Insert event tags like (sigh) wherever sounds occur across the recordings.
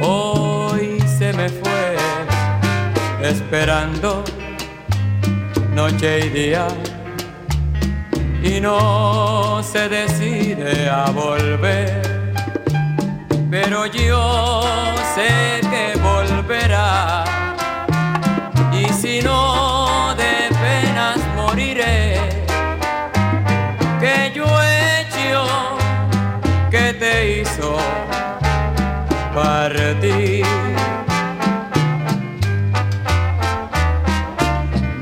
Hoy se me fue esperando noche y día y no se decide a volver. Pero yo sé que volverá y si no partir.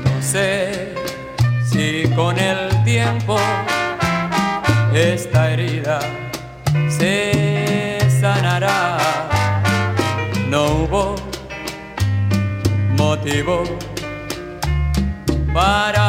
No sé si con el tiempo esta herida se sanará. No hubo motivo para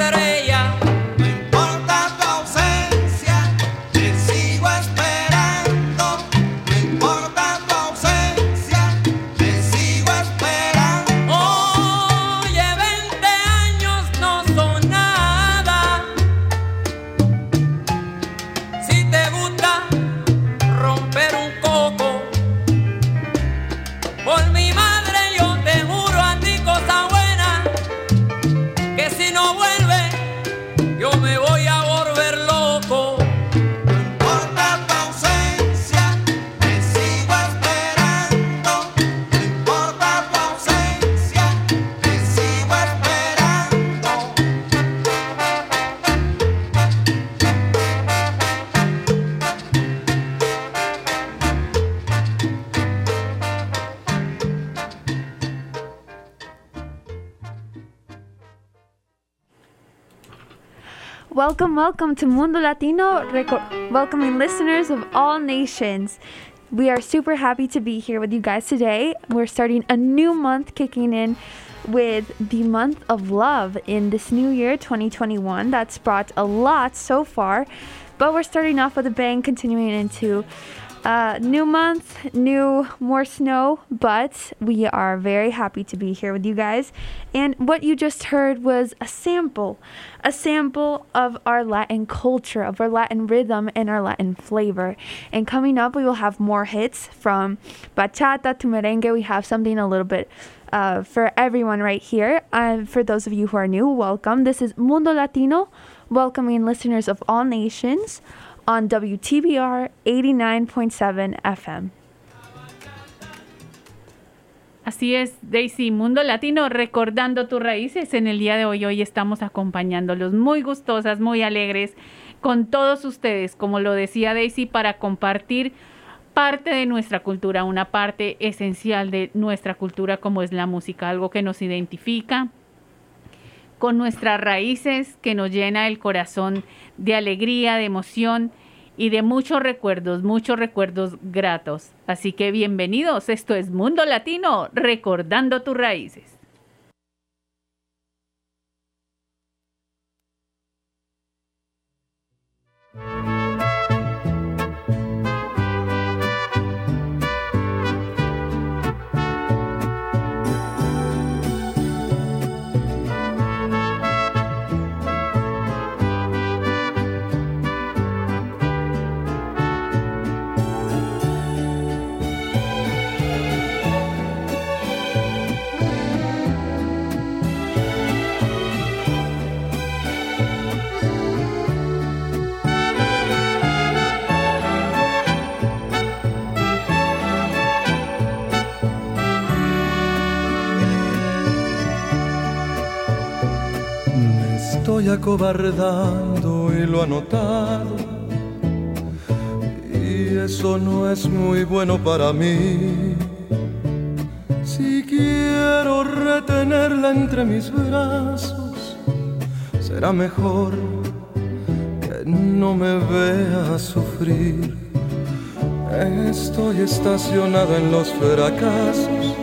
estrellas. Welcome, welcome to Mundo Latino, reco- welcoming listeners of all nations. We are super happy to be here with you guys today. We're starting a new month kicking in with the month of love in this new year 2021 that's brought a lot so far, but we're starting off with a bang continuing into uh, new month, new more snow, but we are very happy to be here with you guys. And what you just heard was a sample, a sample of our Latin culture, of our Latin rhythm and our Latin flavor. And coming up, we will have more hits from bachata to merengue. We have something a little bit. Uh, for everyone right here, uh, for those of you who are new, welcome. This is Mundo Latino, welcoming listeners of all nations on WTBR 89.7 FM. Así es, Daisy, Mundo Latino, recordando tus raíces. En el día de hoy, hoy estamos acompañándolos muy gustosas, muy alegres con todos ustedes, como lo decía Daisy, para compartir parte de nuestra cultura, una parte esencial de nuestra cultura como es la música, algo que nos identifica con nuestras raíces, que nos llena el corazón de alegría, de emoción y de muchos recuerdos, muchos recuerdos gratos. Así que bienvenidos, esto es Mundo Latino, recordando tus raíces. Estoy acobardando y lo ha notado. Y eso no es muy bueno para mí. Si quiero retenerla entre mis brazos, será mejor que no me vea sufrir. Estoy estacionado en los fracasos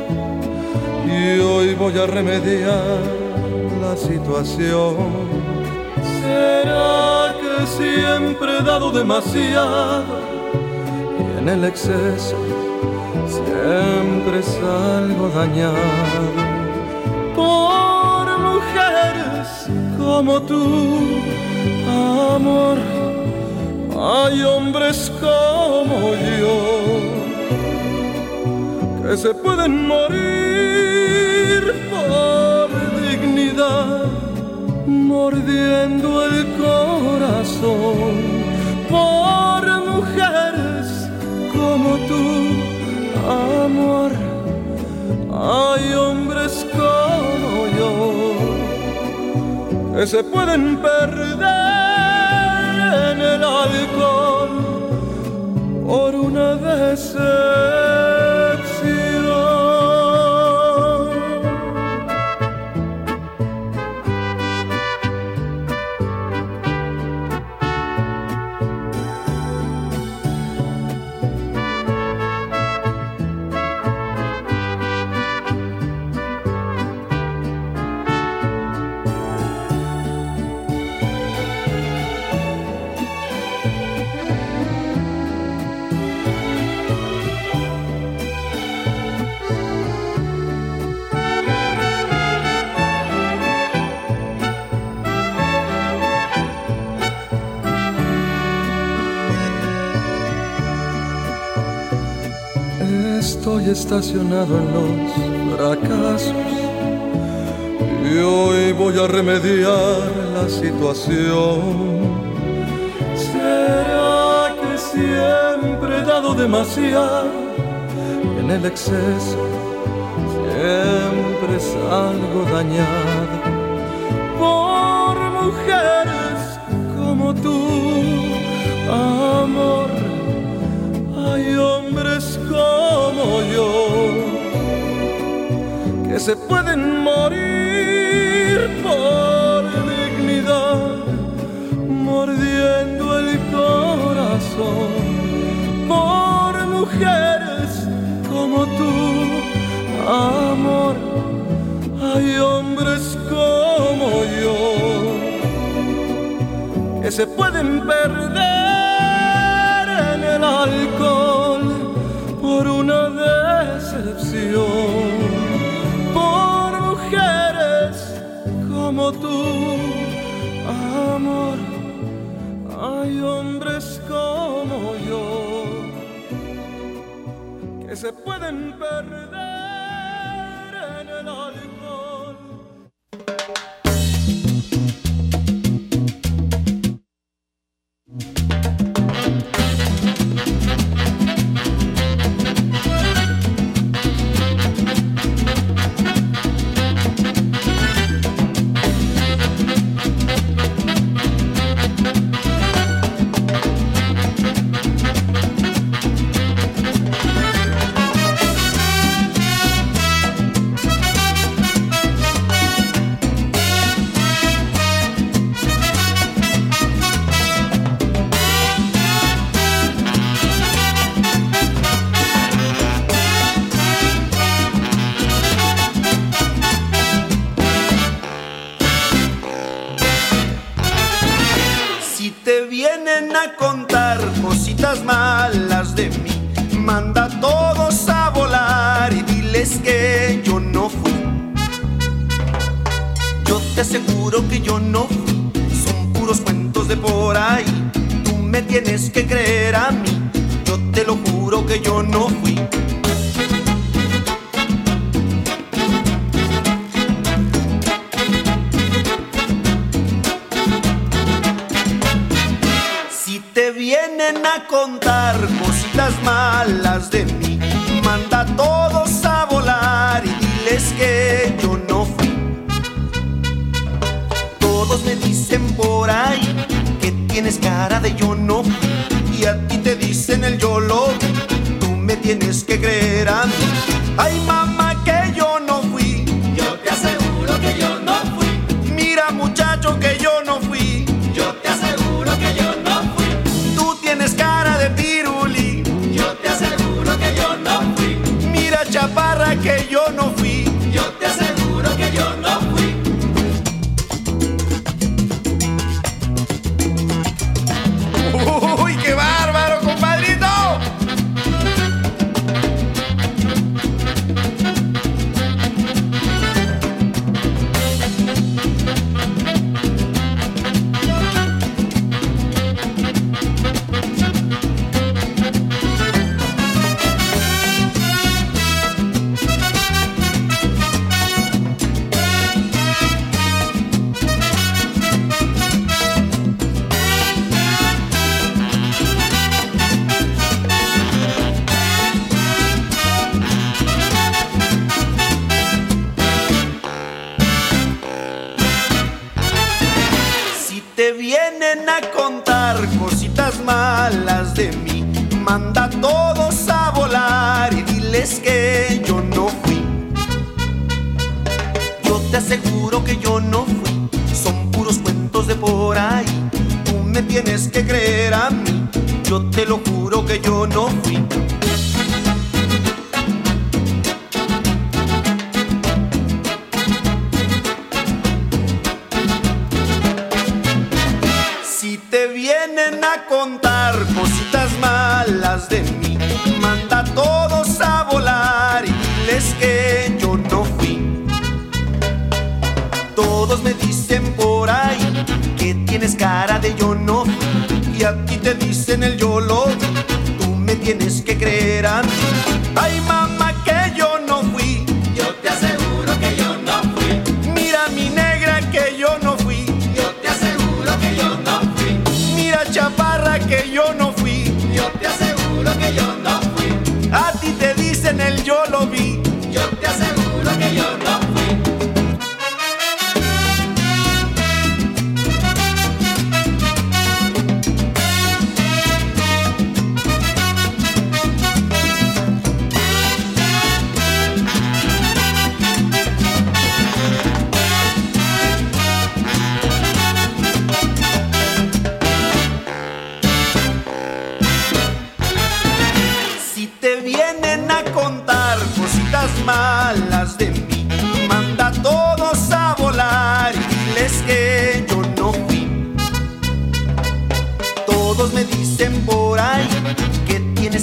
y hoy voy a remediar la situación. ¿Será que siempre he dado demasiado y en el exceso siempre salgo dañado? Por mujeres como tú, amor, hay hombres como yo que se pueden morir por mordiendo el corazón por mujeres como tú, amor. Hay hombres como yo que se pueden perder en el alcohol por una decepción. Estacionado en los fracasos y hoy voy a remediar la situación. ¿Será que siempre he dado demasiado en el exceso? Siempre salgo dañado por mujeres como tú, amor. pueden morir por dignidad, mordiendo el corazón por mujeres como tú, amor. Hay hombres como yo que se pueden perder en el alcohol por una cosas malas de mí. Manda a todos a volar y diles que yo no fui. Yo te aseguro que yo no fui. Son puros cuentos de por ahí. Tú me tienes que creer a mí. Yo te lo juro que yo no fui. contar cositas malas de mí.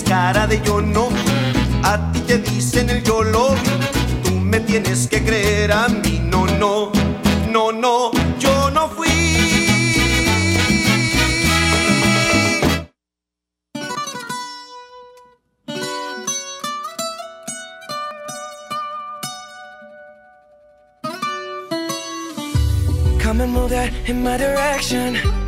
Cara de yo no. A ti te dicen el yo lo Tú me tienes que creer a mí, no, no, no, no. Yo no fui. Come and move that in my direction.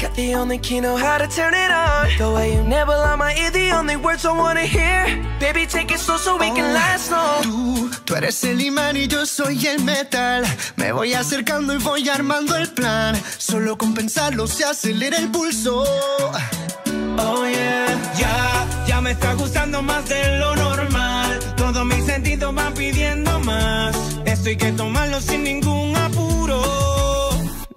Got the only key, know how to turn it on. The way you nibble on my ear, the only words I wanna hear. Baby, take it slow so we can last long. Tú, tú eres el imán y yo soy el metal. Me voy acercando y voy armando el plan. Solo con pensarlo se acelera el pulso. Oh yeah, ya, ya me está gustando más de lo normal. Todos mis sentidos van pidiendo más. Esto hay que tomarlo sin ningún.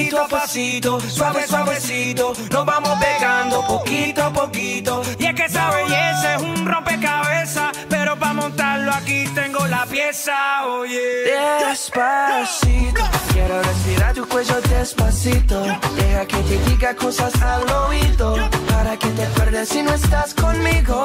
Pasito a pasito, suave, suavecito. Nos vamos pegando poquito a poquito. Y es que esa belleza es un rompecabezas. Pero para montarlo aquí tengo la pieza, oye. Despacito, quiero respirar tu cuello despacito. Deja que te diga cosas al oído. Para que te acuerdes si no estás conmigo.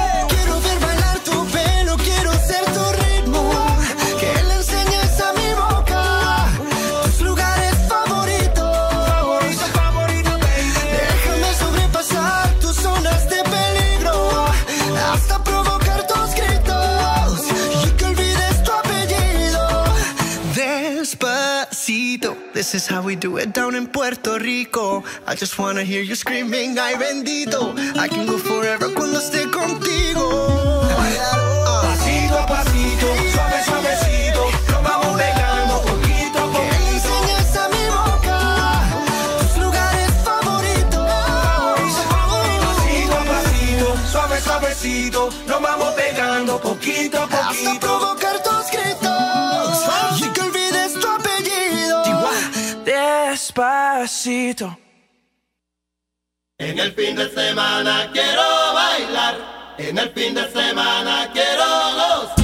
This is how we do it down in Puerto Rico. I just wanna hear you screaming, ay bendito. I can go forever cuando esté contigo. Pasito a pasito, suave, suavecito. Nos vamos pegando poquito a Que poquito. enseñes a mi boca tus lugares favoritos. Pasito a pasito, suave, suavecito. Nos vamos pegando poquito a poquito. En el fin de semana quiero bailar. En el fin de semana quiero gozar.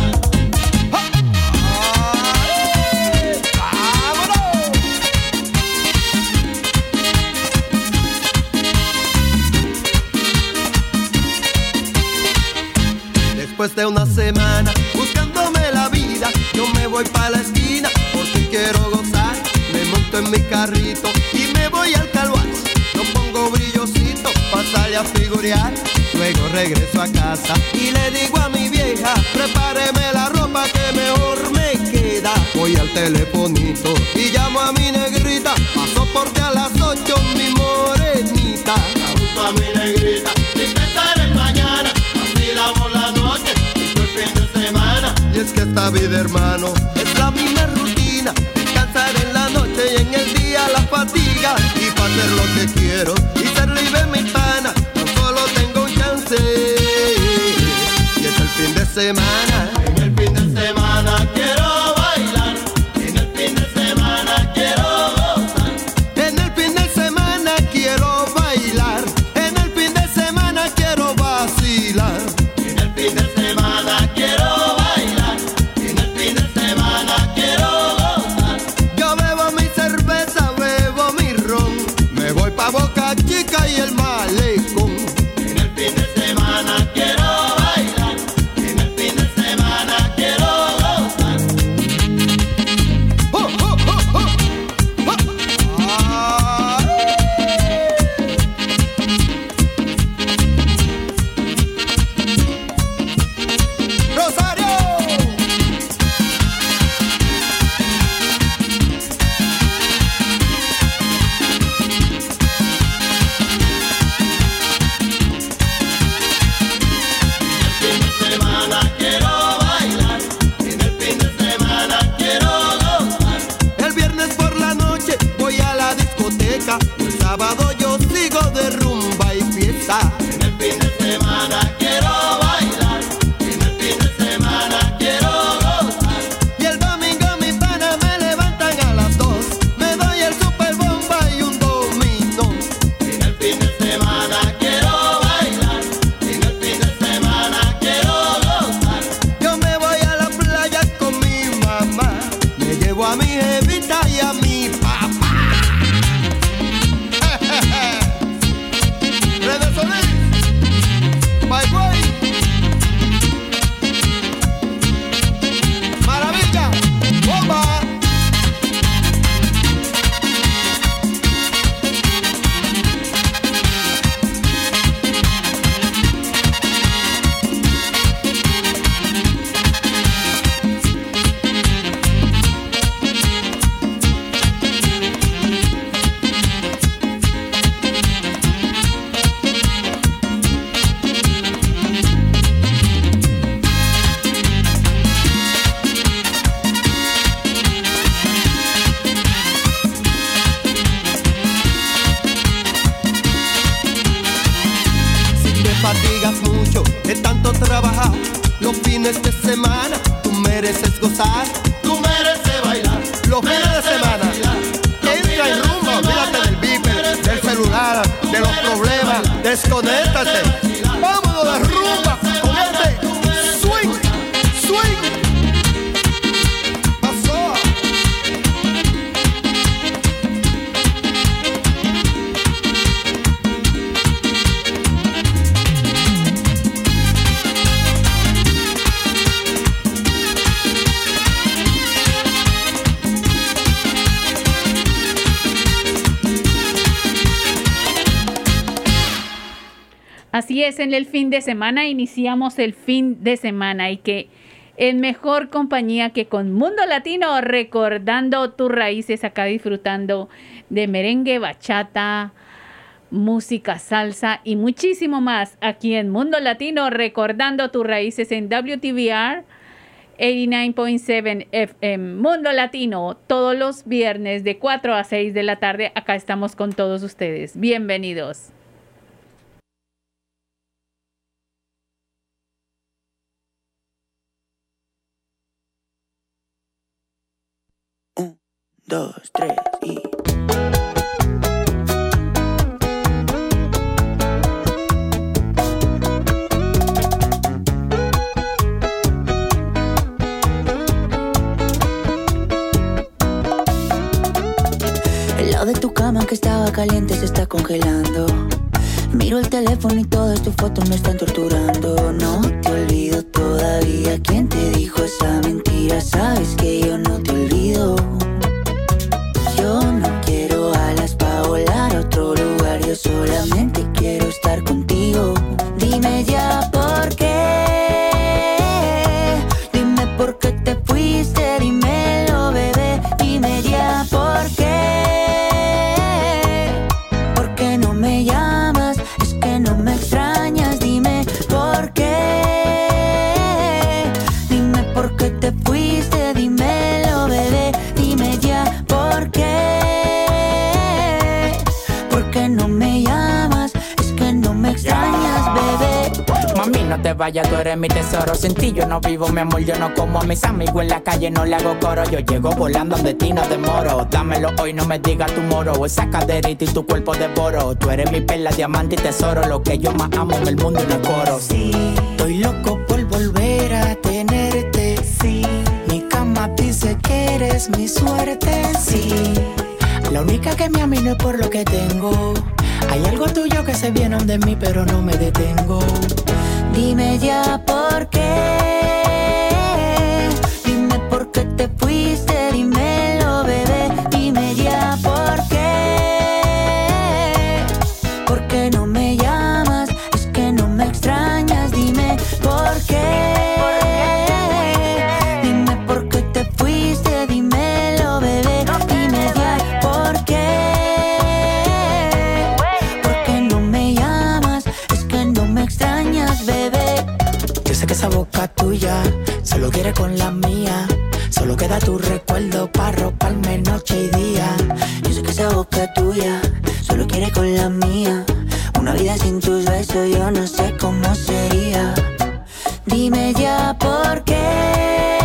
Después de una semana buscándome la vida, yo me voy para la esquina porque quiero gozar. Me monto en mi carrito me voy al calvario. No pongo brillosito para salir a figurear. Luego regreso a casa y le digo a mi vieja, prepáreme la ropa que mejor me queda. Voy al telefonito y llamo a mi negrita, paso por a las ocho mi morenita. Junto a mi negrita, sin pensar en mañana, vacilamos la noche y fue el fin de semana. Y es que esta vida, hermano, es la misma hacer lo que quiero y ser libre mi pana, tan solo tengo un chance. Y es el fin de semana. pásenle el fin de semana, iniciamos el fin de semana y que en mejor compañía que con Mundo Latino, recordando tus raíces acá disfrutando de merengue, bachata, música, salsa y muchísimo más aquí en Mundo Latino, recordando tus raíces en WTVR 89.7 FM Mundo Latino, todos los viernes de 4 a 6 de la tarde, acá estamos con todos ustedes. Bienvenidos. dos, tres y... El lado de tu cama que estaba caliente se está congelando. Miro el teléfono y todas tus fotos me están torturando. No te olvido todavía. ¿Quién te dijo esa mentira? Sabes que yo no te olvido. solamente te vayas, tú eres mi tesoro. Sin ti yo no vivo, mi amor, yo no como a mis amigos en la calle, no le hago coro. Yo llego volando donde ti no demoro. Dámelo hoy, no me digas tu moro. Esa caderita y tu cuerpo devoro. Tú eres mi perla, diamante y tesoro. Lo que yo más amo en el mundo y no coro. Sí, estoy loco por volver a tenerte. Sí, mi cama dice que eres mi suerte. Sí, la única que me amino es por lo que tengo. Hay algo tuyo que se viene de mí, pero no me detengo. Dime ya por qué. Dime por qué te fuiste, esa boca tuya solo quiere con la mía. Solo queda tu recuerdo para roparme noche y día. Yo sé que esa boca tuya solo quiere con la mía. Una vida sin tus besos yo no sé cómo sería. Dime ya por qué.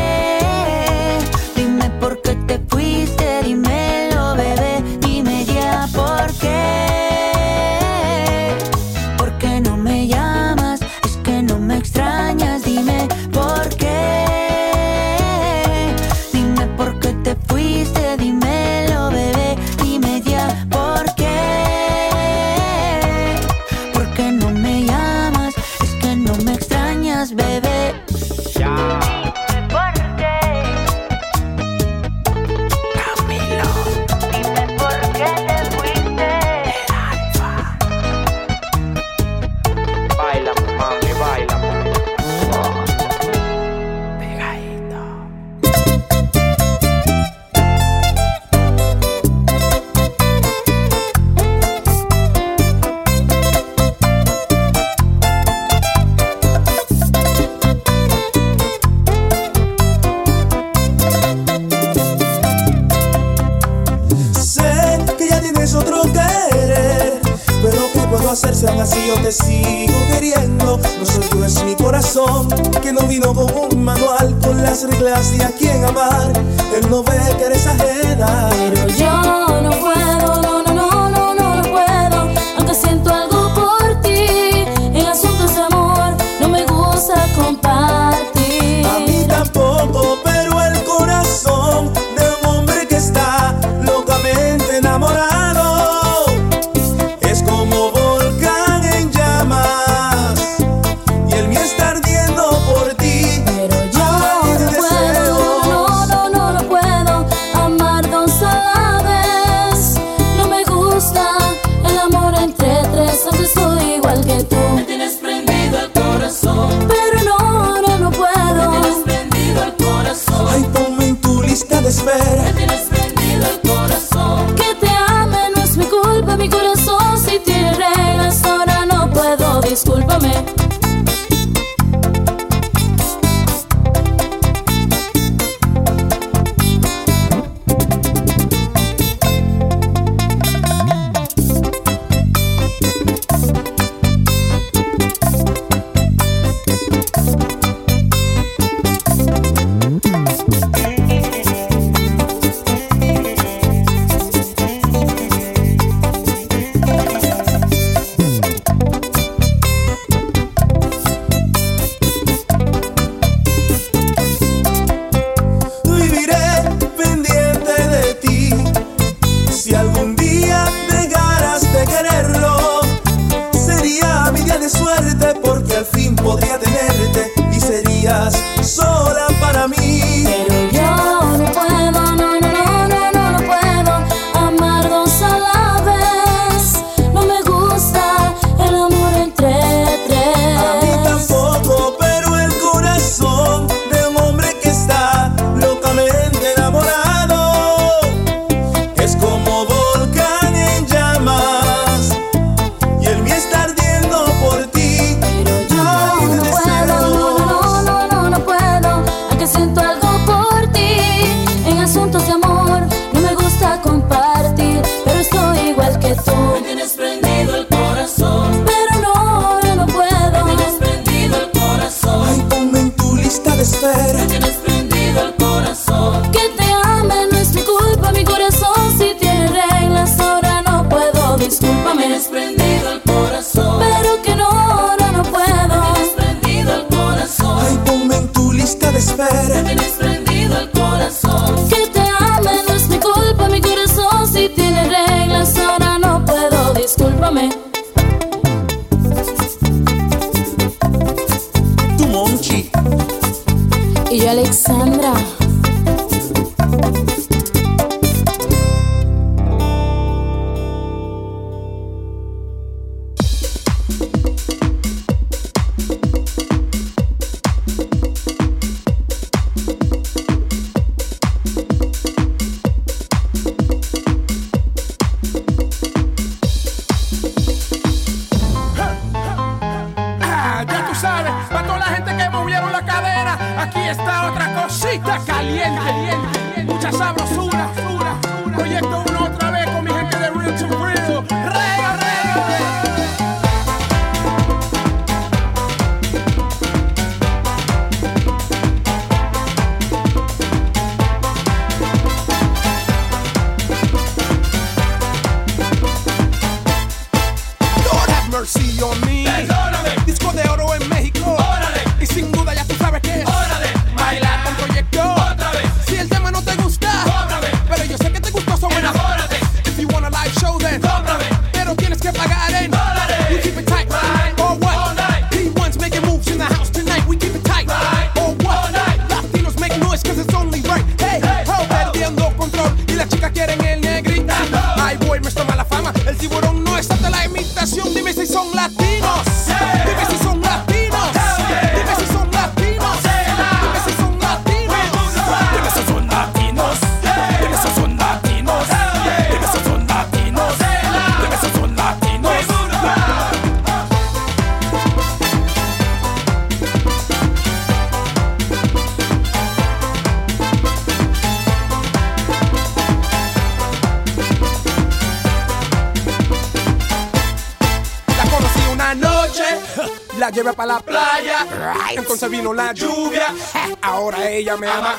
Vino la lluvia, ahora ella me ama.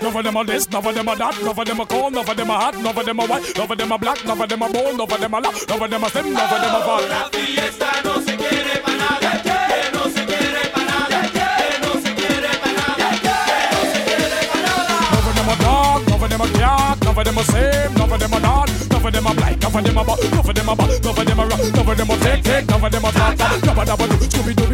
None of them are this, none of them are that, none of them are cold, none of them are hot, none of them are white, none of them are black, none of them are bold, none of them are loud, none of them are slim, none of them are fat. La fiesta no se quiere para nada, que no se quiere para nada, que no se quiere para nada, que no se quiere para nada. None of them are dark, none of them are cat, none of them are same, none of them are not, none of them are black, none of them are butt, none of them are butt, none of them are rock, none of them are tick tick, none of them are flat flat, dabba dabba do, scooby dooby doo, who the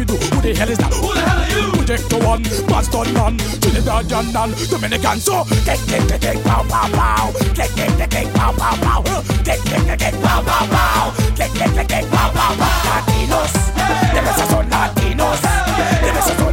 hell is that? Who the hell are you? Project one, Boston man, Trinidad and Dan, Dominican. So, kick kick kick kick, pow pow pow, kick kick kick kick, pow pow pow, kick kick kick kick, pow pow pow, kick kick kick kick, pow pow pow. Latinos, dime si son latinos, dime si son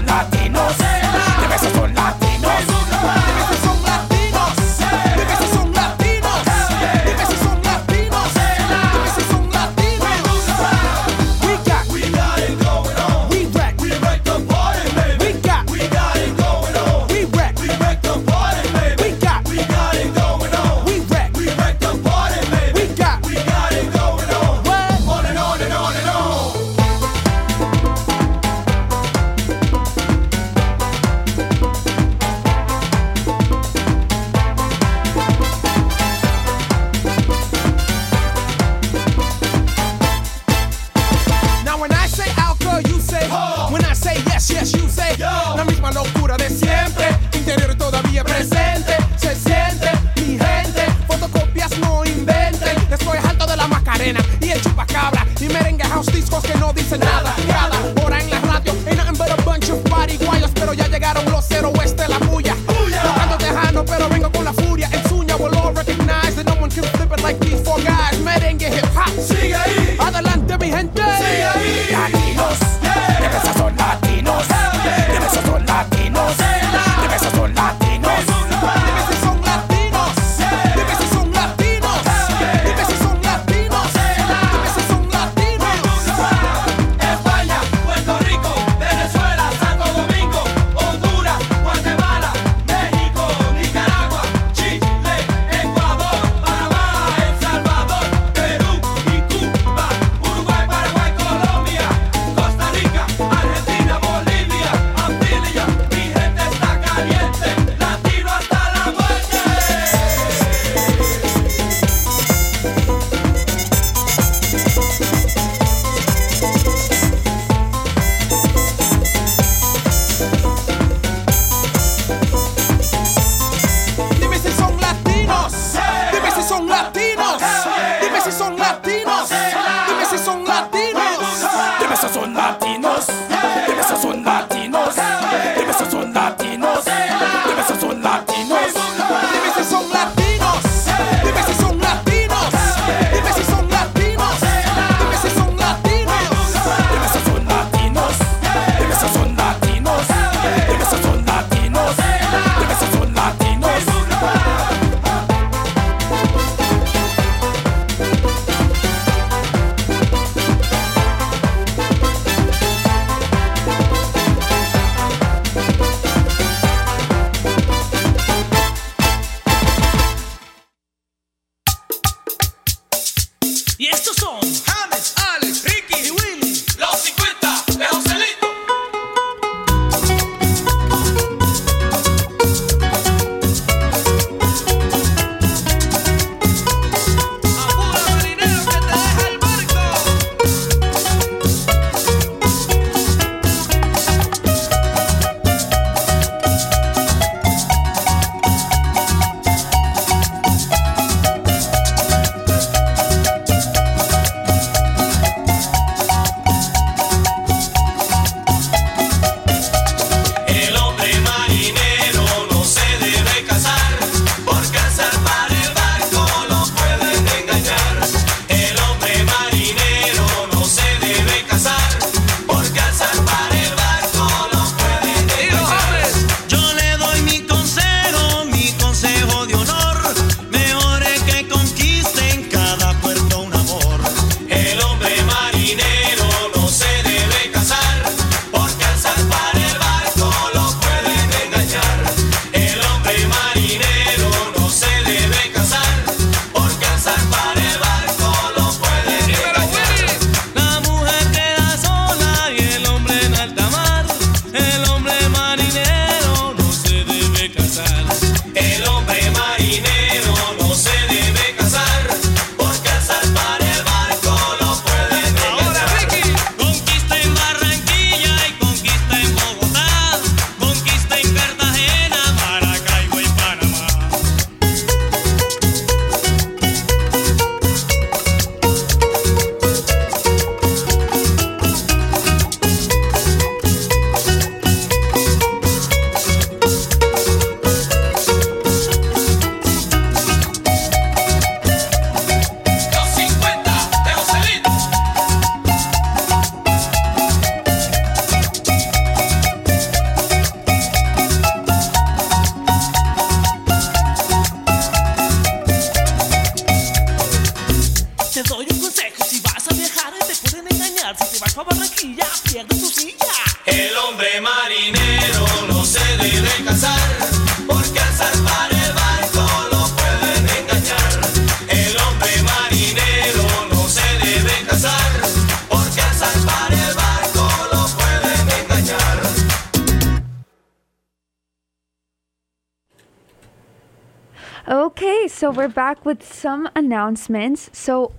some announcements. So,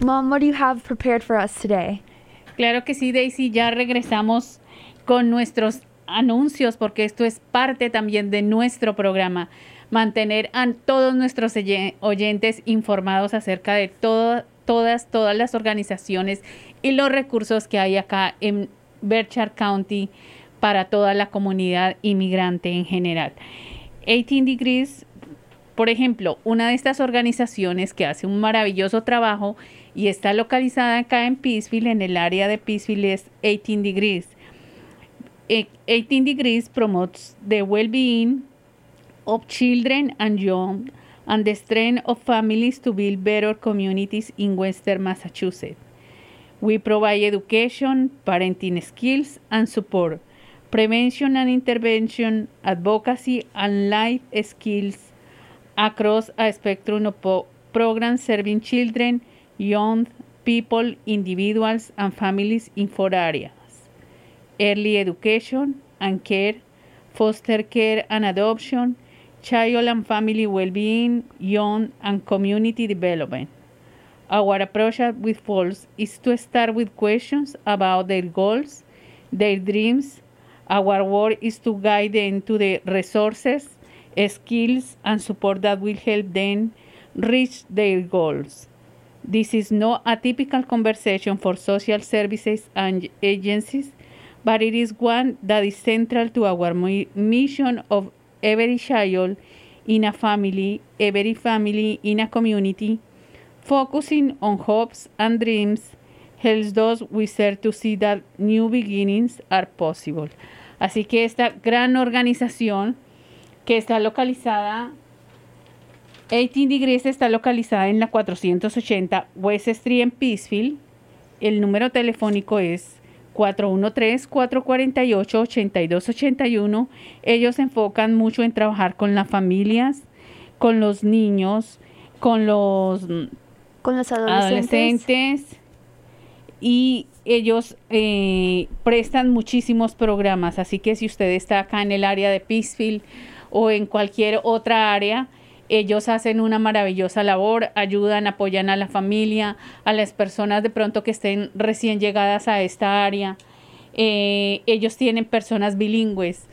Mom, what do you have prepared for us today? Claro que sí, Daisy, ya regresamos con nuestros anuncios porque esto es parte también de nuestro programa. Mantener a todos nuestros oye- oyentes informados acerca de todo- todas, todas las organizaciones y los recursos que hay acá en Berkshire County para toda la comunidad inmigrante en general. 18 Degrees por ejemplo, una de estas organizaciones que hace un maravilloso trabajo y está localizada acá en Peaceville, en el área de Peaceville, es 18 Degrees. Eh, 18 Degrees promotes the well-being of children and young and the strength of families to build better communities in Western Massachusetts. We provide education, parenting skills, and support, prevention and intervention, advocacy, and life skills across a spectrum of programs serving children, young people, individuals, and families in four areas early education and care, foster care and adoption, child and family well being, young and community development. Our approach with folks is to start with questions about their goals, their dreams. Our work is to guide them to the resources, skills, and support that will help them reach their goals. This is not a typical conversation for social services and agencies, but it is one that is central to our mission of every child in a family, every family in a community, focusing on hopes and dreams, helps those we serve to see that new beginnings are possible. Así que esta gran organización que está localizada 18 Degrees está localizada en la 480 West Street en Peaceville. El número telefónico es 413-448-8281. Ellos se enfocan mucho en trabajar con las familias, con los niños, con los Con los adolescentes. adolescentes y ellos eh, prestan muchísimos programas. Así que si usted está acá en el área de Peaceville o en cualquier otra área, ellos hacen una maravillosa labor, ayudan, apoyan a la familia, a las personas de pronto que estén recién llegadas a esta área. Eh, ellos tienen personas bilingües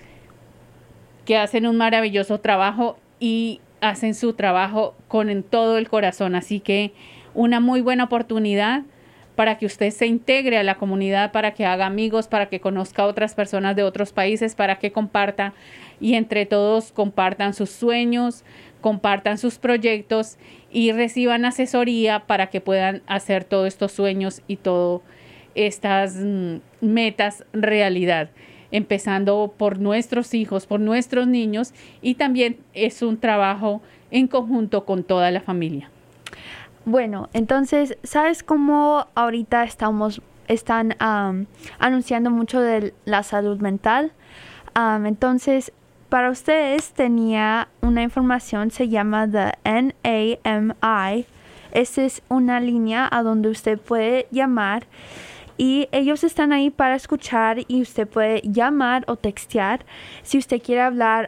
que hacen un maravilloso trabajo y hacen su trabajo con todo el corazón. Así que una muy buena oportunidad para que usted se integre a la comunidad, para que haga amigos, para que conozca a otras personas de otros países, para que comparta y entre todos compartan sus sueños, compartan sus proyectos y reciban asesoría para que puedan hacer todos estos sueños y todas estas mm, metas realidad empezando por nuestros hijos, por nuestros niños y también es un trabajo en conjunto con toda la familia. Bueno, entonces, ¿sabes cómo ahorita estamos, están anunciando mucho de la salud mental? Entonces, para ustedes tenía una información, se llama The NAMI. Esta es una línea a donde usted puede llamar y ellos están ahí para escuchar y usted puede llamar o textear si usted quiere hablar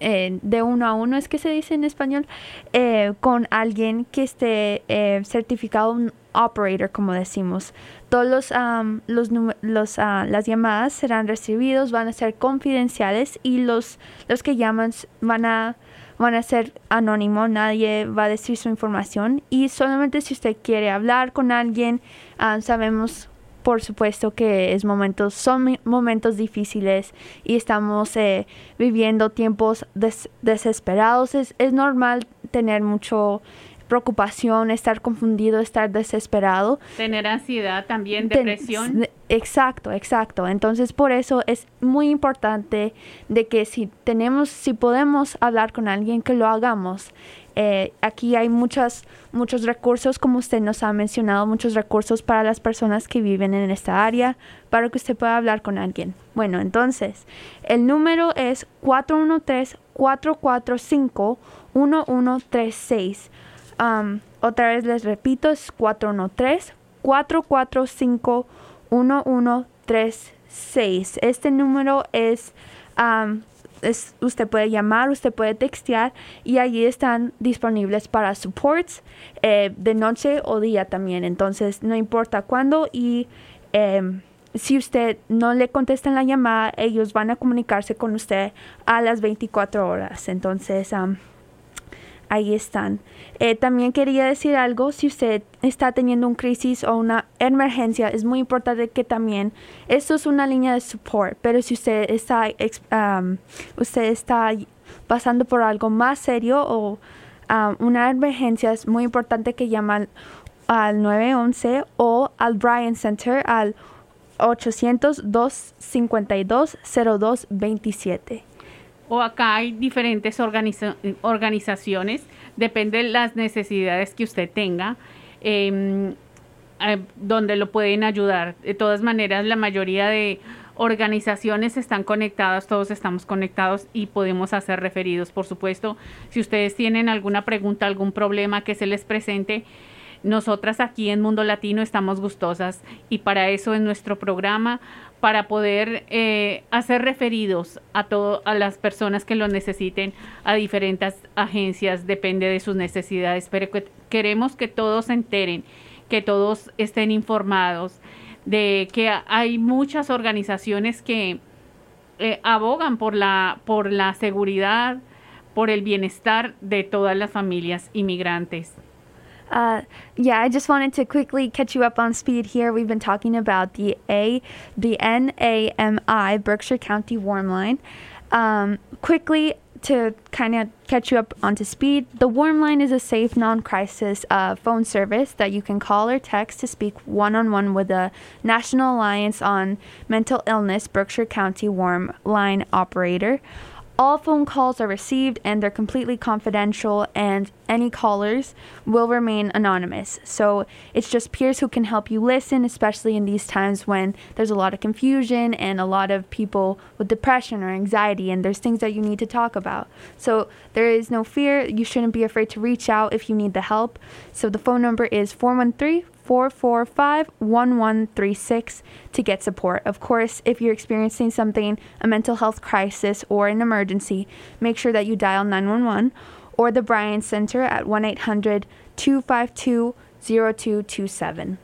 eh, de uno a uno, es que se dice en español, eh, con alguien que esté eh, certificado un operator, como decimos. Todos los, am, los, los, ah, las llamadas serán recibidos, van a ser confidenciales y los, los que llaman van a van a ser anónimos, nadie va a decir su información y solamente si usted quiere hablar con alguien, ah, sabemos por supuesto que es momentos, son momentos difíciles y estamos eh, viviendo tiempos des- desesperados. Es, es normal tener mucho preocupación, estar confundido, estar desesperado. Tener ansiedad también, depresión. de- Exacto, exacto. Entonces por eso es muy importante de que si tenemos, si podemos hablar con alguien, que lo hagamos. Eh, aquí hay muchas, muchos recursos, como usted nos ha mencionado, muchos recursos para las personas que viven en esta área, para que usted pueda hablar con alguien. Bueno, entonces, el número es 413-445-1136. Um, otra vez les repito, es 413-445-1136. Este número es um, es- usted puede llamar, usted puede textear y allí están disponibles para supports eh, de noche o día también. Entonces, no importa cuándo y em, si usted no le contesta en la llamada, ellos van a comunicarse con usted a las 24 horas. Entonces, am, ahí están. Eh, también quería decir algo, si usted está teniendo un crisis o una emergencia, es muy importante que también, esto es una línea de support, pero si usted está, usted está pasando por algo más serio o una emergencia, es muy importante que llame al 911 o al Bryan Center al 800-252-0227. O acá hay diferentes organiza- organizaciones, depende de las necesidades que usted tenga, em, eh, donde lo pueden ayudar. De todas maneras, la mayoría de organizaciones están conectadas, todos estamos conectados y podemos hacer referidos, por supuesto. Si ustedes tienen alguna pregunta, algún problema que se les presente, nosotras aquí en Mundo Latino estamos gustosas y para eso es nuestro programa, para poder eh, hacer referidos a todo, a las personas que lo necesiten, a diferentes agencias, depende de sus necesidades, pero que- queremos que todos se enteren, que todos estén informados de que hay muchas organizaciones que eh, abogan por la, por la seguridad, por el bienestar de todas las familias inmigrantes. Uh, yeah, I just wanted to quickly catch you up on speed here. We've been talking about the A, the NAMI Berkshire County Warm Line. Um, quickly to kind of catch you up onto speed, the Warm Line is a safe, non-crisis uh, phone service that you can call or text to speak one-on-one with the National Alliance on Mental Illness Berkshire County Warm Line operator. All phone calls are received and they're completely confidential, and any callers will remain anonymous. So it's just peers who can help you listen, especially in these times when there's a lot of confusion and a lot of people with depression or anxiety, and there's things that you need to talk about. So there is no fear. You shouldn't be afraid to reach out if you need the help. So the phone number is 413 445 1136 to get support. Of course, if you're experiencing something, a mental health crisis or an emergency, make sure that you dial 911 or the Bryan Center at 1 800 252 0227.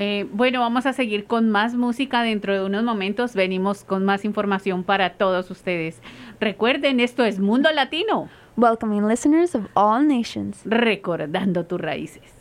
Eh, bueno, vamos a seguir con más música dentro de unos momentos. Venimos con más información para todos ustedes. Recuerden, esto es Mundo Latino. Welcoming listeners of all nations. Recordando tus raíces.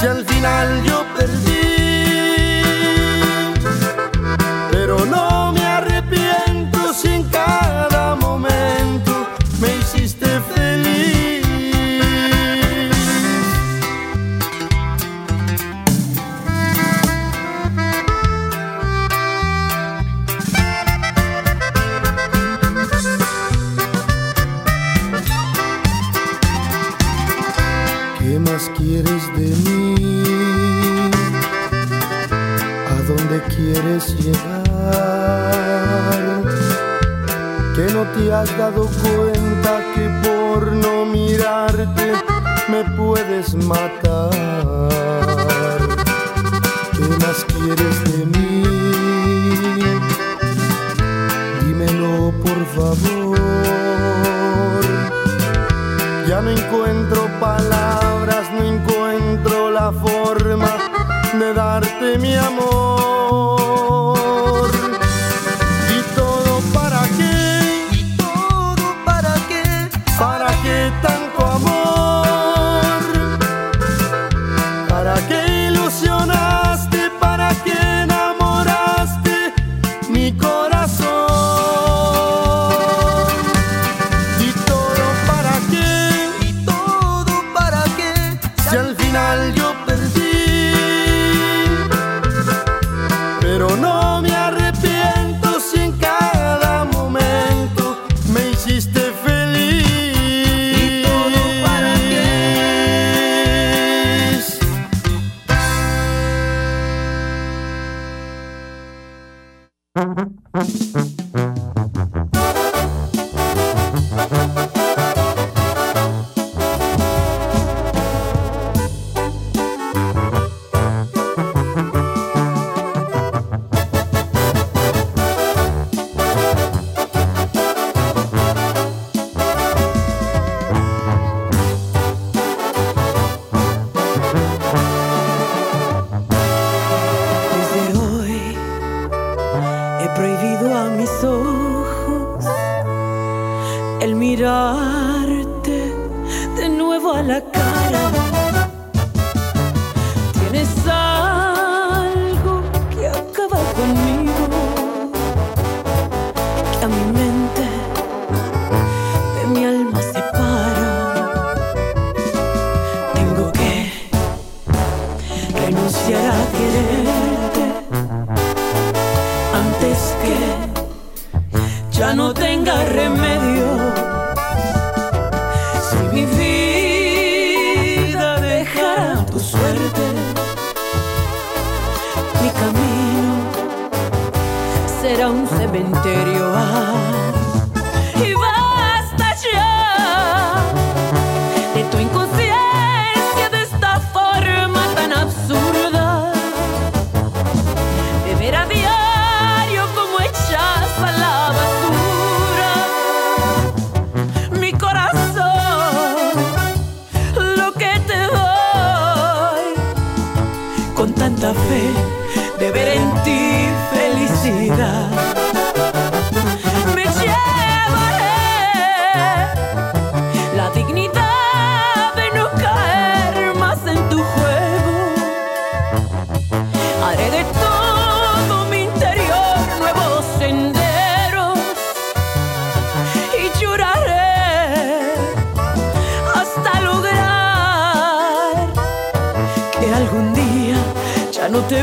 Si al final yo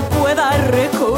pueda recordar.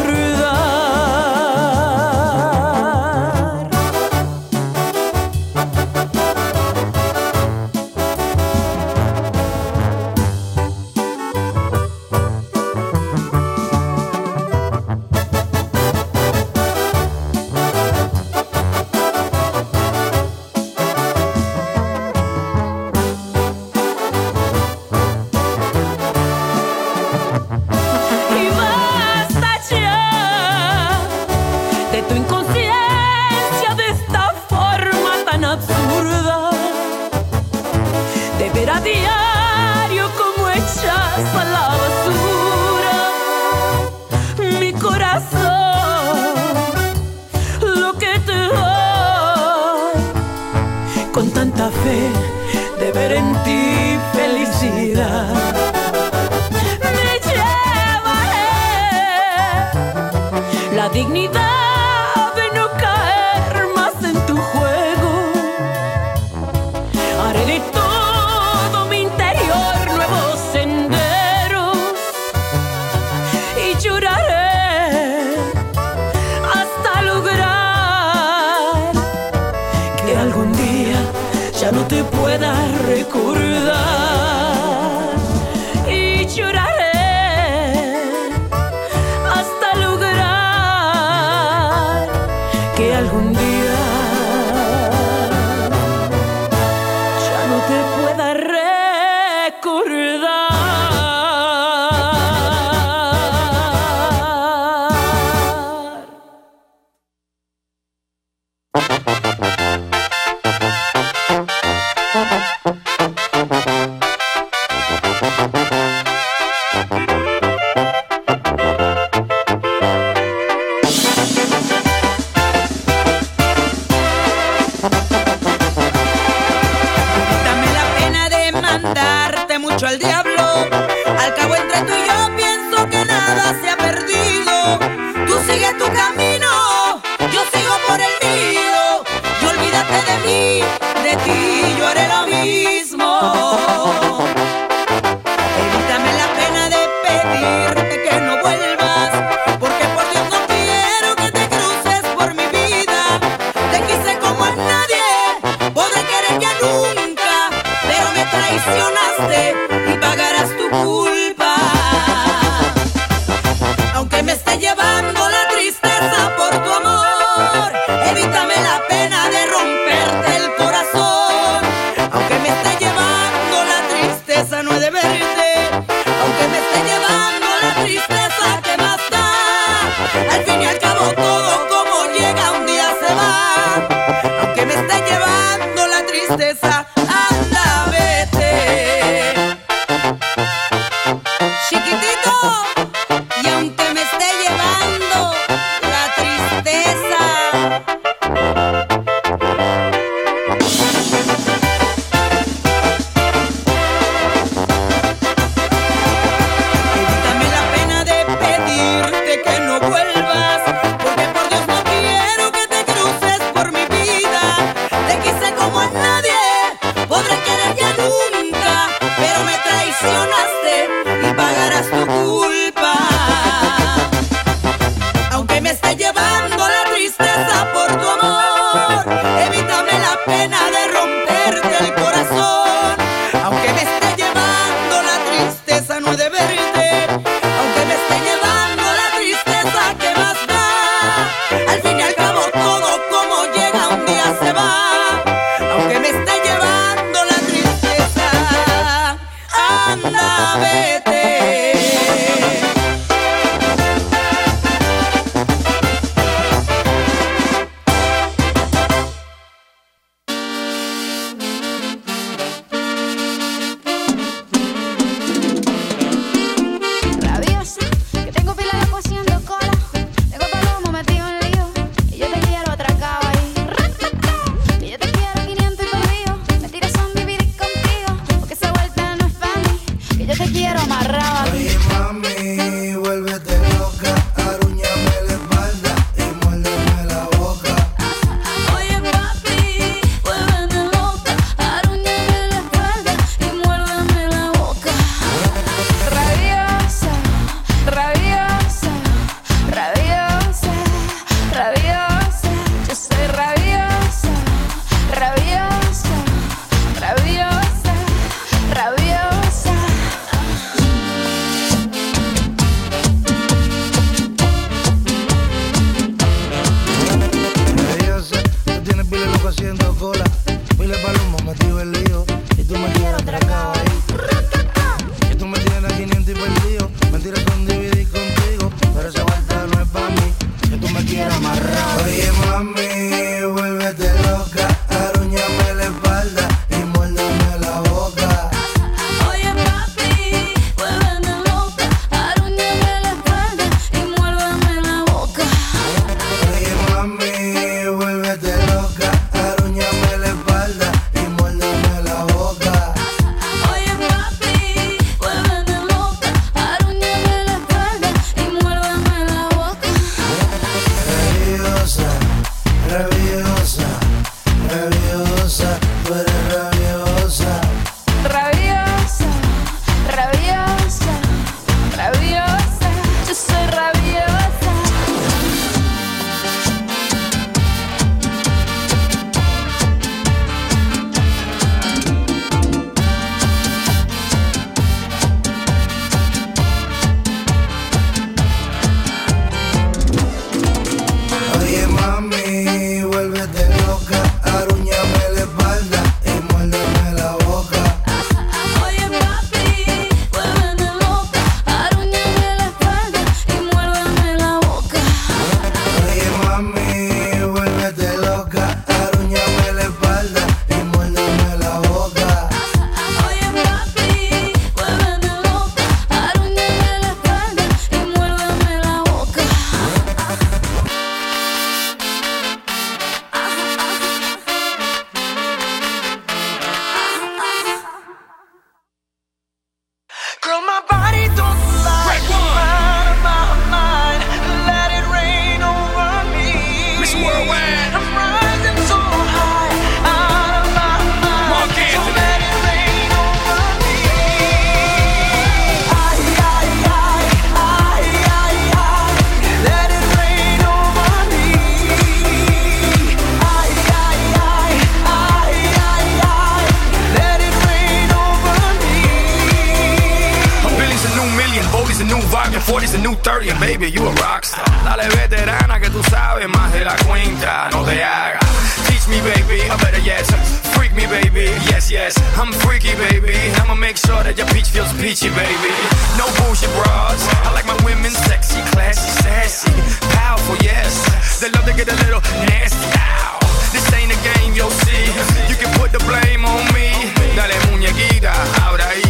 30, and baby, you a rockstar. Dale veterana que tú sabes más de la cuenta, no te hagas. Teach me, baby, I better yes. Freak me, baby, yes, yes. I'm freaky, baby. I'ma make sure that your peach feels peachy, baby. No bullshit bras. I like my women sexy, classy, sassy, powerful, yes. They love to get a little nasty. Ow. This ain't a game, yo, see. You can put the blame on me. Dale muñequita, ahora ahí,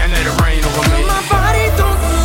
and let it rain over me. My body don't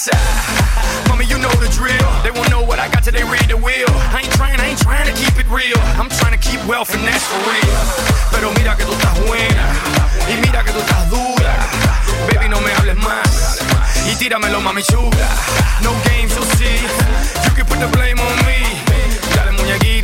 side. Mama, you know the drill. They won't know what I got till they read the wheel. I ain't trying, I ain't trying to keep it real. I'm trying to keep wealth and that's for real. Pero mira que tú estás buena. Y mira que tú estás dura. Baby, no me hables más. Y tíramelo, mami chula. No games, you'll see. You can put the blame on me. Dale, muñequita.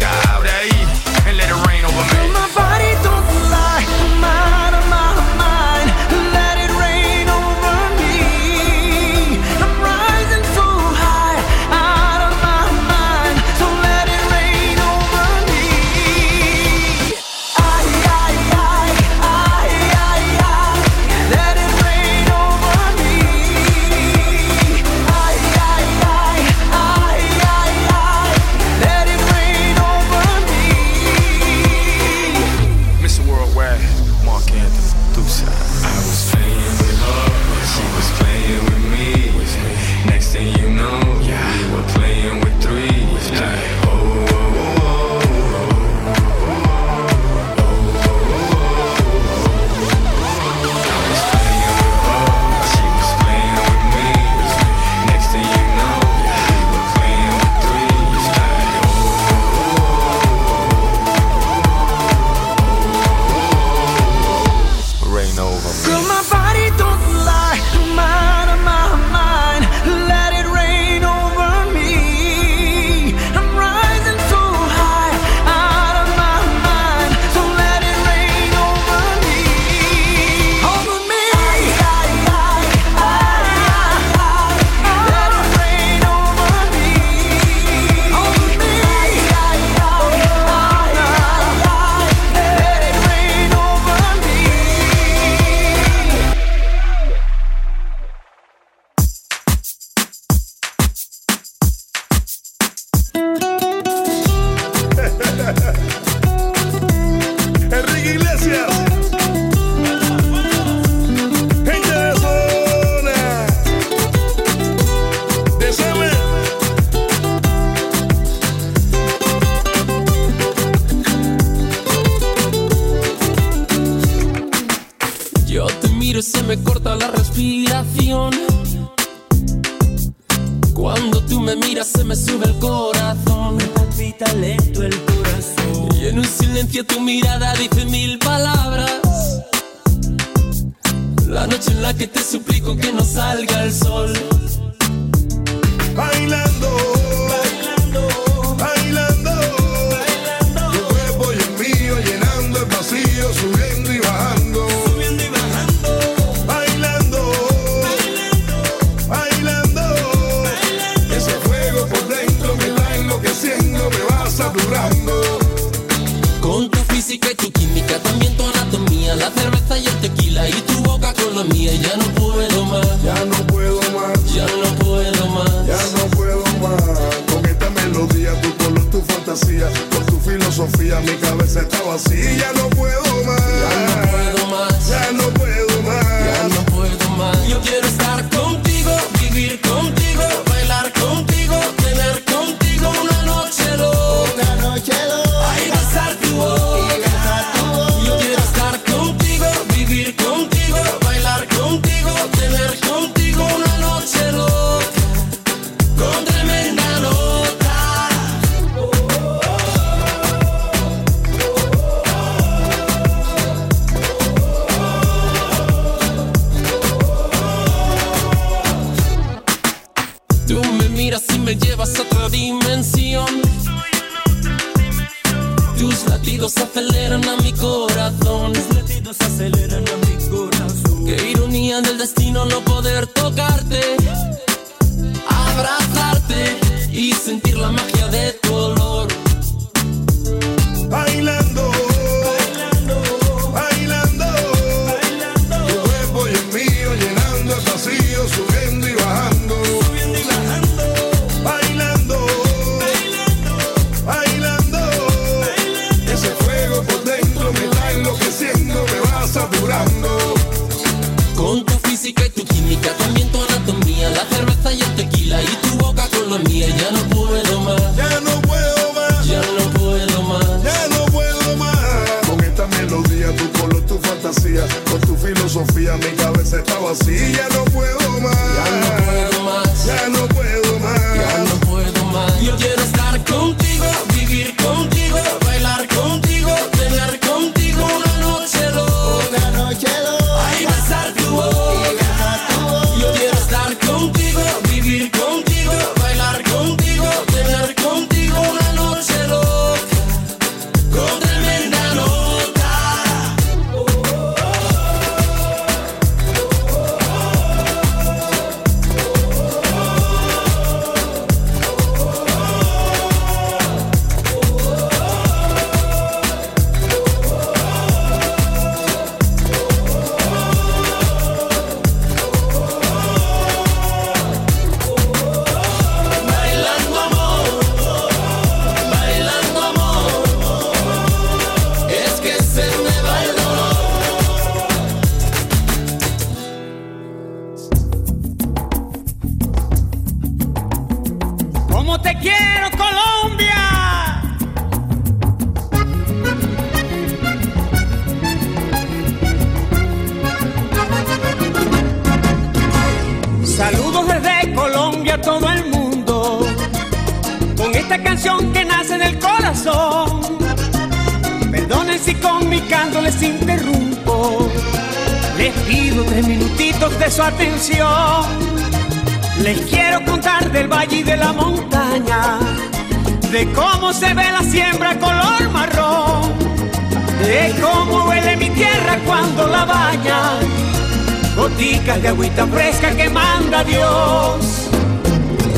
de agüita fresca que manda Dios.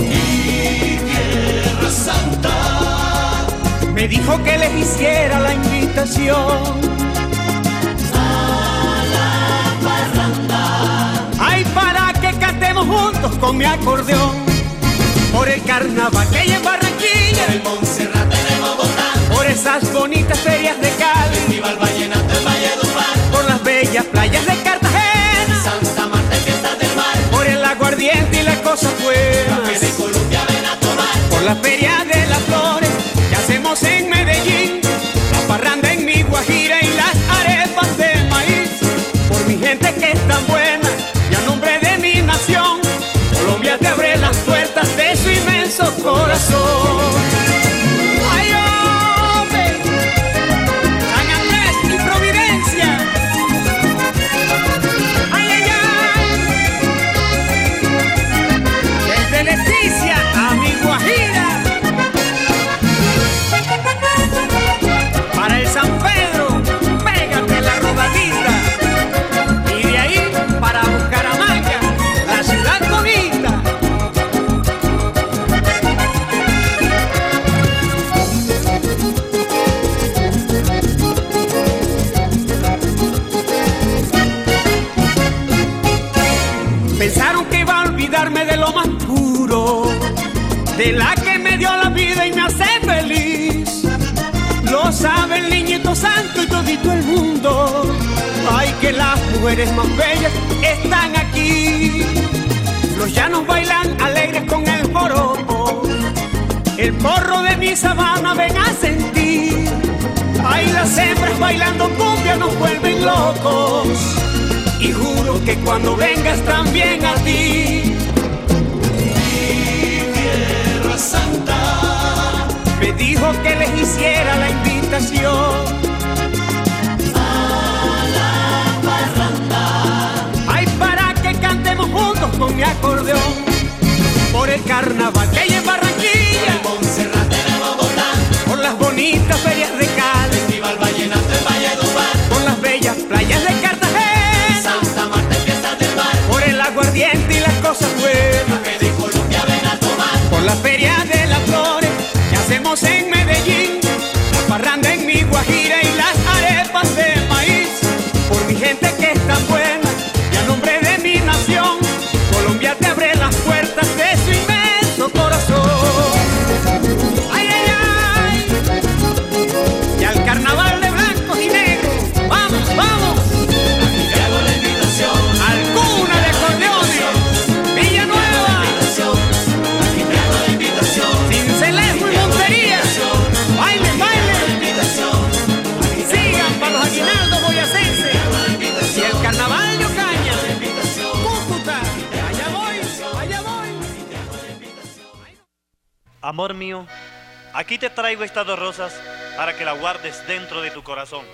Y Tierra Santa me dijo que les hiciera la invitación. A la parranda. Ay, para que cantemos juntos con mi acordeón. Por el carnaval que hay en Barranquilla. Por el Montserrat de Bogotá. Por esas bonitas ferias de Cali. Festival Vallenato en Valledupar. Por las bellas playas de Cali y la cosa fue más. de Colombia ven a tomar. Por la feria de las flores que hacemos en Medellín, la parranda en mi Guajira y las arepas de maíz. Por mi gente que es tan buena que las mujeres más bellas están aquí. Los llanos bailan alegres con el joropo. El porro de mi sabana ven a sentir. Ahí las hembras bailando cumbia nos vuelven locos. Y juro que cuando vengas también a ti. Mi tierra santa me dijo que les hiciera la invitación juntos con mi acordeón. Por el carnaval que hay en Barranquilla, en Monserrate de Bogotá, por las bonitas ferias de Cali, Festival Vallenato en Valledupar, por las bellas playas de Cartagena, Santa Marta en fiestas del mar, por el aguardiente y las cosas buenas. Que de Colombia ven a tomar, por las ferias de las flores que hacemos en Medellín. Aquí te traigo estas dos rosas para que la guardes dentro de tu corazón.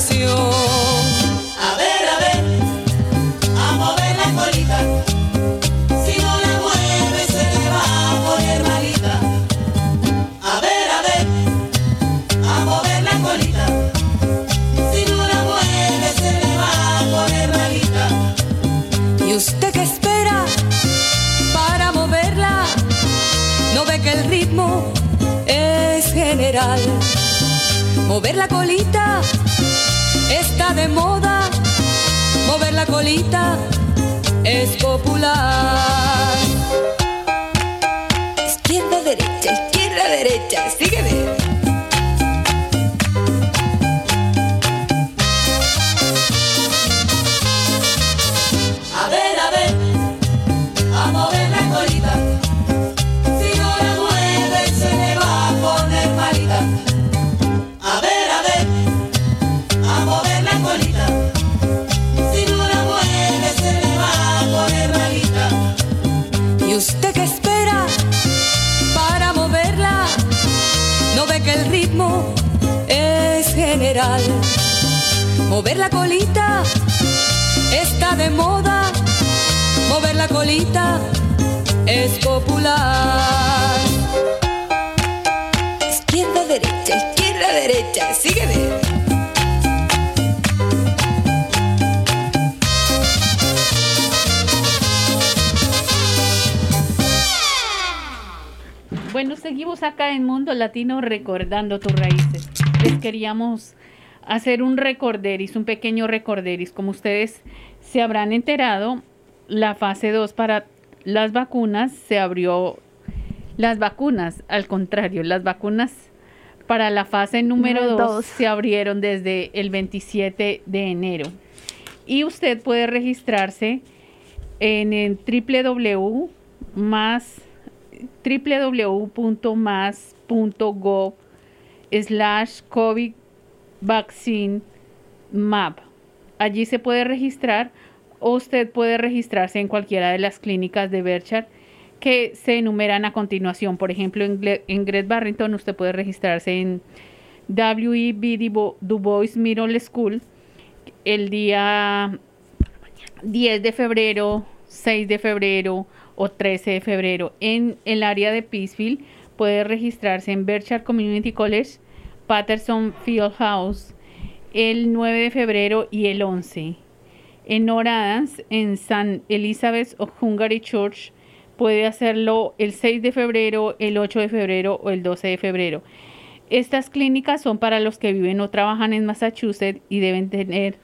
Canción. Colita es popular. La colita está de moda. Mover la colita es popular. Izquierda, derecha, izquierda, derecha. Sígueme. Bueno, seguimos acá en Mundo Latino recordando tus raíces. Les queríamos hacer un recorderis, un pequeño recorderis. Como ustedes se habrán enterado, la fase 2 para las vacunas se abrió. Las vacunas, al contrario, las vacunas para la fase número Número 2 dos. se abrieron desde el 27 de enero. Y usted puede registrarse en el www más www.mas.gov slash COVID vaccine map. Allí se puede registrar o usted puede registrarse en cualquiera de las clínicas de Berkshire que se enumeran a continuación. Por ejemplo, en, en Great Barrington usted puede registrarse en W.E.B. Du Bo- Du Bois Middle School el día 10 de febrero, 6 de febrero o 13 de febrero. En el área de Peaceville puede registrarse en Berkshire Community College, Patterson Field House, el 9 de febrero y el 11. En Adams, en San Elizabeth of Hungary Church, puede hacerlo el 6 de febrero, el 8 de febrero o el 12 de febrero. Estas clínicas son para los que viven o trabajan en Massachusetts y deben tener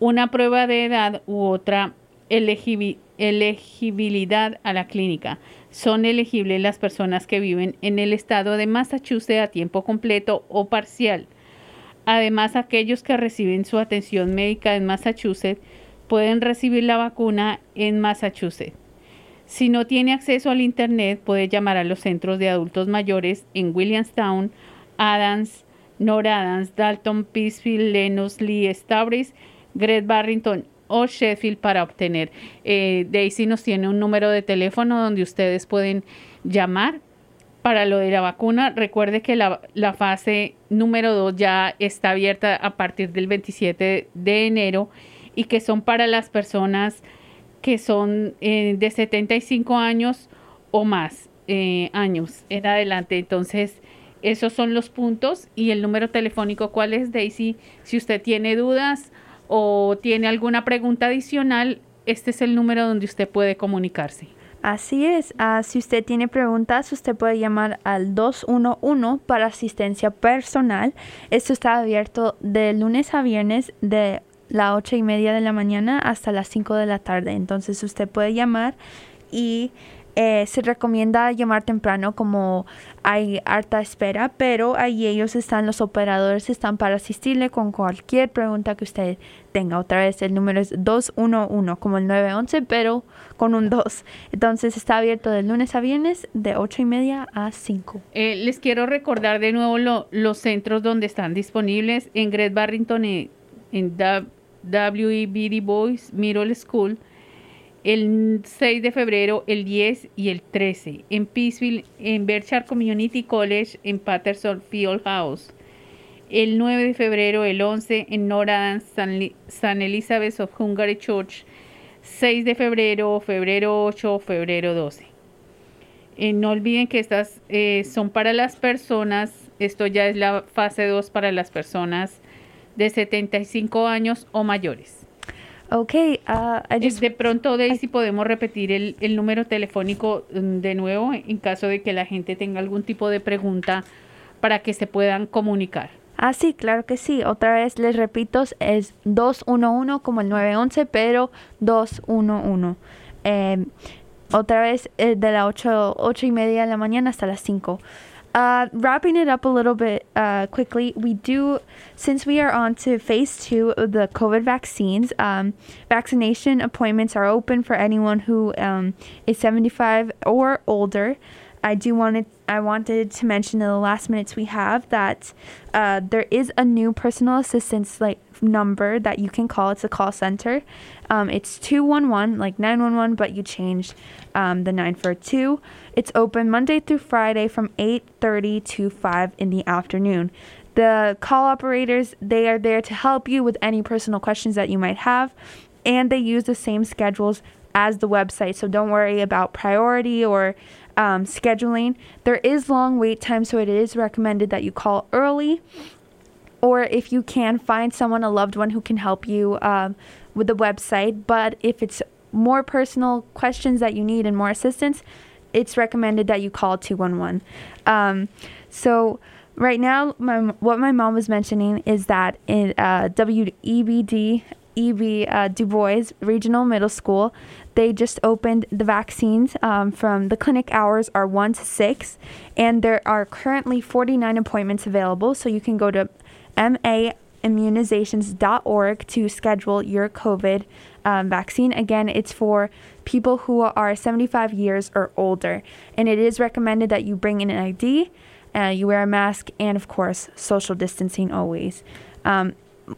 una prueba de edad u otra elegibi- elegibilidad a la clínica. Son elegibles las personas que viven en el estado de Massachusetts a tiempo completo o parcial. Además, aquellos que reciben su atención médica en Massachusetts pueden recibir la vacuna en Massachusetts. Si no tiene acceso al Internet, puede llamar a los centros de adultos mayores en Williamstown, Adams, North Adams, Dalton, Peaceville, Lennox, Lee, Stavris, Great Barrington o Sheffield para obtener. Eh, Daisy nos tiene un número de teléfono donde ustedes pueden llamar para lo de la vacuna. Recuerde que la, la fase número 2 ya está abierta a partir del 27 de enero y que son para las personas que son eh, de 75 años o más eh, años en adelante. Entonces, esos son los puntos y el número telefónico, ¿cuál es, Daisy? Si usted tiene dudas o tiene alguna pregunta adicional, este es el número donde usted puede comunicarse. Así es, ah, si usted tiene preguntas, usted puede llamar al 211 para asistencia personal. Esto está abierto de lunes a viernes de las 8 y media de la mañana hasta las 5 de la tarde. Entonces usted puede llamar y eh, se recomienda llamar temprano como hay harta espera, pero ahí ellos están, los operadores están para asistirle con cualquier pregunta que usted tenga. Otra vez el número es 211 como el 911, pero con un 2. Entonces está abierto de lunes a viernes de 8 y media a 5. Eh, les quiero recordar de nuevo lo- los centros donde están disponibles en Great Barrington, en, en W- WEBD Boys Middle School, el 6 de febrero, el 10 y el 13. En Peaceville, en Berkshire Community College, en Patterson Field House. El 9 de febrero, el 11 en Li- San Elizabeth of Hungary Church. 6 de febrero, febrero 8, febrero 12. Eh, no olviden que estas eh, son para las personas, esto ya es la fase 2 para las personas de 75 años o mayores. Ok, I just- de pronto, Daisy, podemos repetir el, el número telefónico mm, de nuevo en caso de que la gente tenga algún tipo de pregunta para que se puedan comunicar. Ah, sí, claro que sí. Otra vez les repito, es 211 como el 911, pero 211. Eh, otra vez eh, de las 8, ocho y media de la mañana hasta las 5. Uh, wrapping it up a little bit uh, quickly, we do, since we are on to phase two of the COVID vaccines, um, vaccination appointments are open for anyone who um, is 75 or older. I do wanted I wanted to mention in the last minutes we have that uh, there is a new personal assistance like number that you can call. It's a call center. Um, it's two one one like nine one one, but you changed um, the nine for two. It's open Monday through Friday from eight thirty to five in the afternoon. The call operators they are there to help you with any personal questions that you might have, and they use the same schedules as the website. So don't worry about priority or um, scheduling. There is long wait time, so it is recommended that you call early. Or if you can, find someone, a loved one who can help you um, with the website. But if it's more personal questions that you need and more assistance, it's recommended that you call 211. Um, so, right now, my, what my mom was mentioning is that in uh, WEBD, EB uh, Du Bois Regional Middle School, they just opened the vaccines um, from the clinic hours are 1 to 6, and there are currently 49 appointments available. So, you can go to maimmunizations.org to schedule your COVID um, vaccine. Again, it's for people who are 75 years or older, and it is recommended that you bring in an ID, uh, you wear a mask, and of course, social distancing always. Um,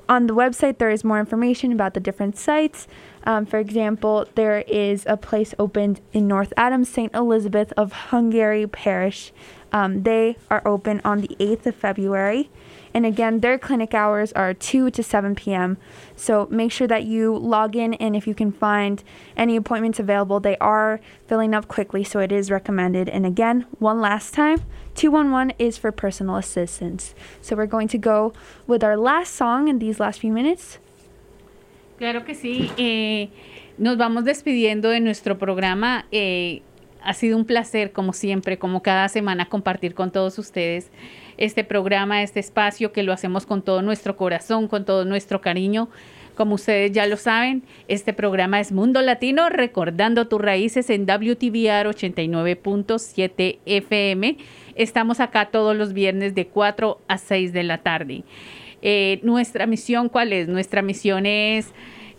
on the website, there is more information about the different sites. Um, for example, there is a place opened in North Adams, St. Elizabeth of Hungary Parish. Um, they are open on the 8th of February. And again, their clinic hours are 2 to 7 p.m. So make sure that you log in, and if you can find any appointments available, they are filling up quickly, so it is recommended. And again, one last time 211 is for personal assistance. So we're going to go with our last song in these last few minutes. Claro que sí. eh, nos vamos despidiendo de nuestro programa. eh, ha sido un placer, como siempre, como cada semana, compartir con todos ustedes este programa, este espacio que lo hacemos con todo nuestro corazón, con todo nuestro cariño. Como ustedes ya lo saben, este programa es Mundo Latino, recordando tus raíces en WTVR 89.7 FM. Estamos acá todos los viernes de 4 a 6 de la tarde. Eh, nuestra misión, ¿cuál es? Nuestra misión es...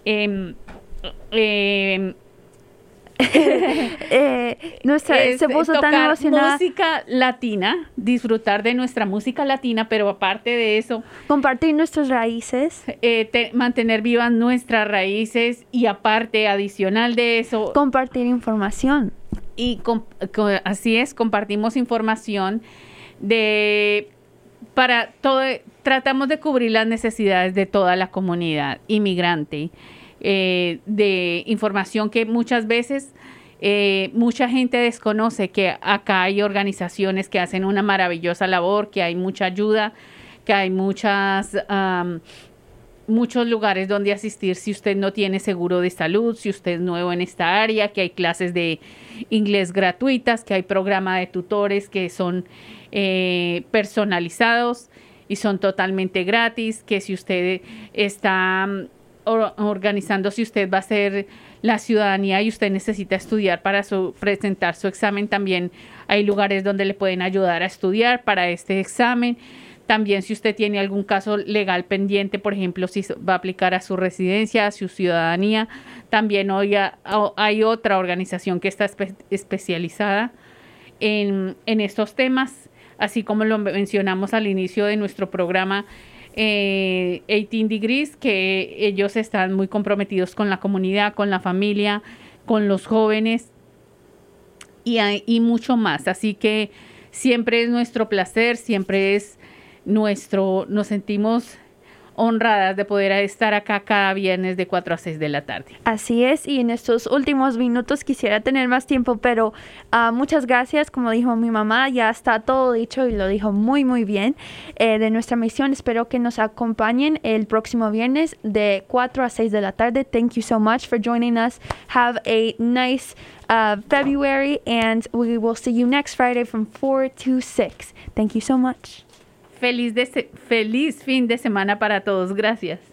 em, (laughs) Eh, nuestra, es se puso tan emocionada. música latina, disfrutar de nuestra música latina, pero aparte de eso, compartir nuestras raíces, eh, te- mantener vivas nuestras raíces y aparte, adicional de eso, compartir información. y com- así es, compartimos información de para todo, tratamos de cubrir las necesidades de toda la comunidad inmigrante. Eh, de información que muchas veces eh, mucha gente desconoce que acá hay organizaciones que hacen una maravillosa labor, que hay mucha ayuda, que hay muchas am, muchos lugares donde asistir si usted no tiene seguro de salud, si usted es nuevo en esta área, que hay clases de inglés gratuitas, que hay programa de tutores que son eh, personalizados y son totalmente gratis, que si usted está organizando, si usted va a hacer la ciudadanía y usted necesita estudiar para su, presentar su examen, también hay lugares donde le pueden ayudar a estudiar para este examen. También si usted tiene algún caso legal pendiente, por ejemplo, si va a aplicar a su residencia, a su ciudadanía, también hoy ha- ha- hay otra organización que está espe- especializada en, en estos temas, así como lo mencionamos al inicio de nuestro programa eh, 18 Degrees, que ellos están muy comprometidos con la comunidad, con la familia, con los jóvenes y, y mucho más. Así que siempre es nuestro placer, siempre es nuestro, nos sentimos honradas de poder estar acá cada viernes de 4 a 6 de la tarde. Así es, y en estos últimos minutos quisiera tener más tiempo, pero ah, muchas gracias, como dijo mi mamá, ya está todo dicho y lo dijo muy, muy bien eh, de nuestra misión. Espero que nos acompañen el próximo viernes de 4 a 6 de la tarde. Thank you so much for joining us. Have a nice uh, February, and we will see you next Friday from 4 to 6. Thank you so much. Feliz, de feliz fin de semana para todos. Gracias.